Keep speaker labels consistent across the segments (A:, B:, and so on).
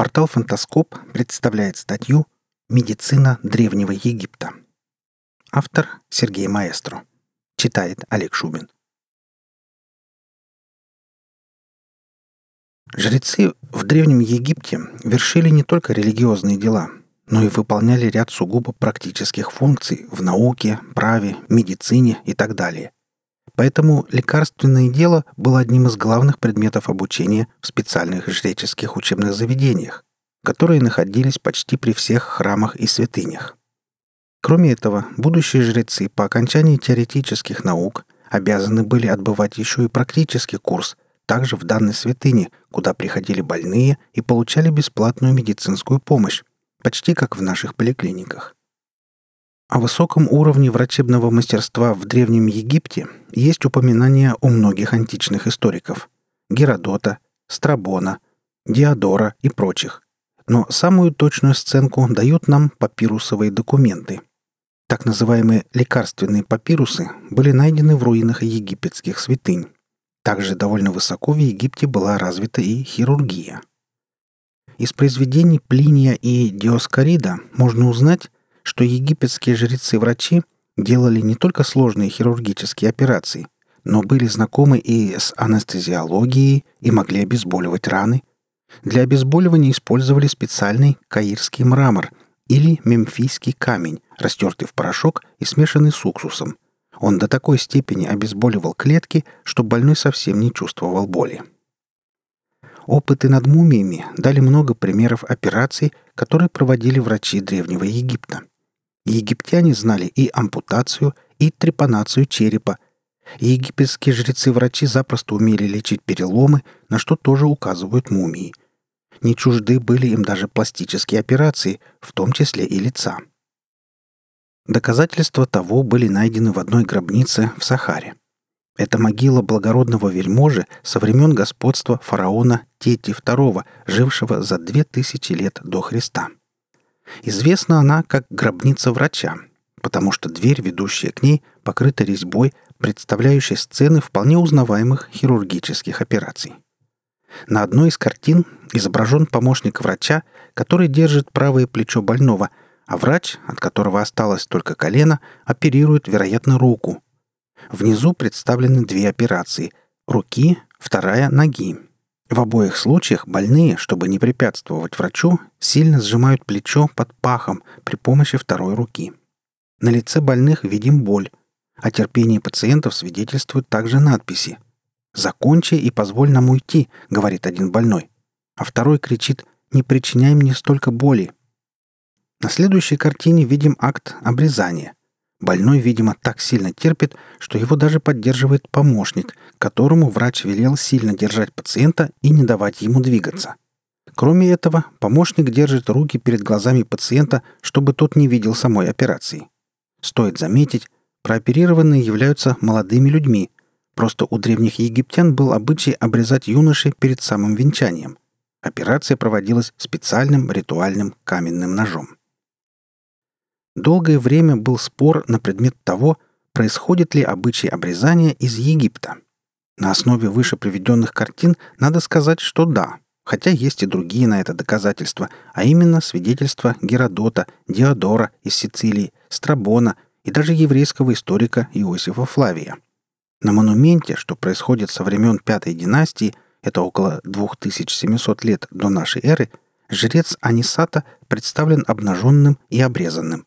A: Портал «Фантаскоп» представляет статью «Медицина Древнего Египта». Автор Сергей Маэстро. Читает Олег Шубин. Жрецы в Древнем Египте вершили не только религиозные дела, но и выполняли ряд сугубо практических функций в науке, праве, медицине и так далее. Поэтому лекарственное дело было одним из главных предметов обучения в специальных жреческих учебных заведениях, которые находились почти при всех храмах и святынях. Кроме этого, будущие жрецы по окончании теоретических наук обязаны были отбывать еще и практический курс, также в данной святыне, куда приходили больные и получали бесплатную медицинскую помощь, почти как в наших поликлиниках. О высоком уровне врачебного мастерства в Древнем Египте есть упоминания у многих античных историков – Геродота, Страбона, Диодора и прочих. Но самую точную сценку дают нам папирусовые документы. Так называемые лекарственные папирусы были найдены в руинах египетских святынь. Также довольно высоко в Египте была развита и хирургия. Из произведений Плиния и Диоскорида можно узнать, что египетские жрецы-врачи делали не только сложные хирургические операции, но были знакомы и с анестезиологией и могли обезболивать раны. Для обезболивания использовали специальный каирский мрамор или мемфийский камень, растертый в порошок и смешанный с уксусом. Он до такой степени обезболивал клетки, что больной совсем не чувствовал боли. Опыты над мумиями дали много примеров операций, которые проводили врачи Древнего Египта. Египтяне знали и ампутацию, и трепанацию черепа. Египетские жрецы-врачи запросто умели лечить переломы, на что тоже указывают мумии. Не чужды были им даже пластические операции, в том числе и лица. Доказательства того были найдены в одной гробнице в Сахаре. Это могила благородного вельможи со времен господства фараона Тети II, жившего за две тысячи лет до Христа. Известна она как гробница врача, потому что дверь, ведущая к ней, покрыта резьбой, представляющей сцены вполне узнаваемых хирургических операций. На одной из картин изображен помощник врача, который держит правое плечо больного, а врач, от которого осталось только колено, оперирует, вероятно, руку. Внизу представлены две операции – руки, вторая – ноги. В обоих случаях больные, чтобы не препятствовать врачу, сильно сжимают плечо под пахом при помощи второй руки. На лице больных видим боль. О терпении пациентов свидетельствуют также надписи. «Закончи и позволь нам уйти», — говорит один больной. А второй кричит «Не причиняй мне столько боли». На следующей картине видим акт обрезания. Больной, видимо, так сильно терпит, что его даже поддерживает помощник, которому врач велел сильно держать пациента и не давать ему двигаться. Кроме этого, помощник держит руки перед глазами пациента, чтобы тот не видел самой операции. Стоит заметить, прооперированные являются молодыми людьми. Просто у древних египтян был обычай обрезать юношей перед самым венчанием. Операция проводилась специальным ритуальным каменным ножом. Долгое время был спор на предмет того, происходит ли обычай обрезания из Египта. На основе выше приведенных картин надо сказать, что да, хотя есть и другие на это доказательства, а именно свидетельства Геродота, Диодора из Сицилии, Страбона и даже еврейского историка Иосифа Флавия. На монументе, что происходит со времен Пятой династии, это около 2700 лет до нашей эры, жрец Анисата представлен обнаженным и обрезанным.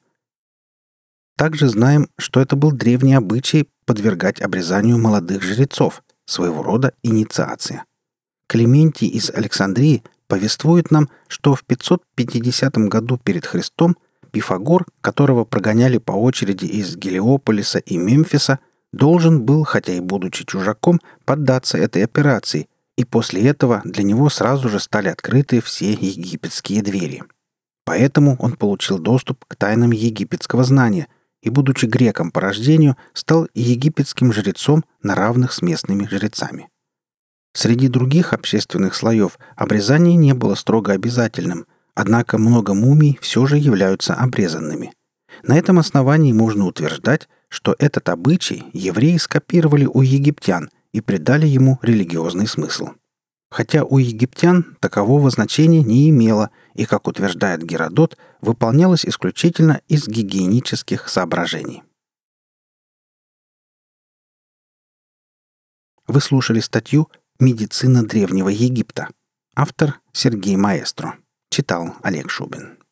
A: Также знаем, что это был древний обычай подвергать обрезанию молодых жрецов, своего рода инициация. Клементий из Александрии повествует нам, что в 550 году перед Христом Пифагор, которого прогоняли по очереди из Гелиополиса и Мемфиса, должен был, хотя и будучи чужаком, поддаться этой операции, и после этого для него сразу же стали открыты все египетские двери. Поэтому он получил доступ к тайнам египетского знания – и, будучи греком по рождению, стал египетским жрецом на равных с местными жрецами. Среди других общественных слоев обрезание не было строго обязательным, однако много мумий все же являются обрезанными. На этом основании можно утверждать, что этот обычай евреи скопировали у египтян и придали ему религиозный смысл. Хотя у египтян такового значения не имело и, как утверждает Геродот, выполнялось исключительно из гигиенических соображений. Вы слушали статью «Медицина Древнего Египта». Автор Сергей Маэстро. Читал Олег Шубин.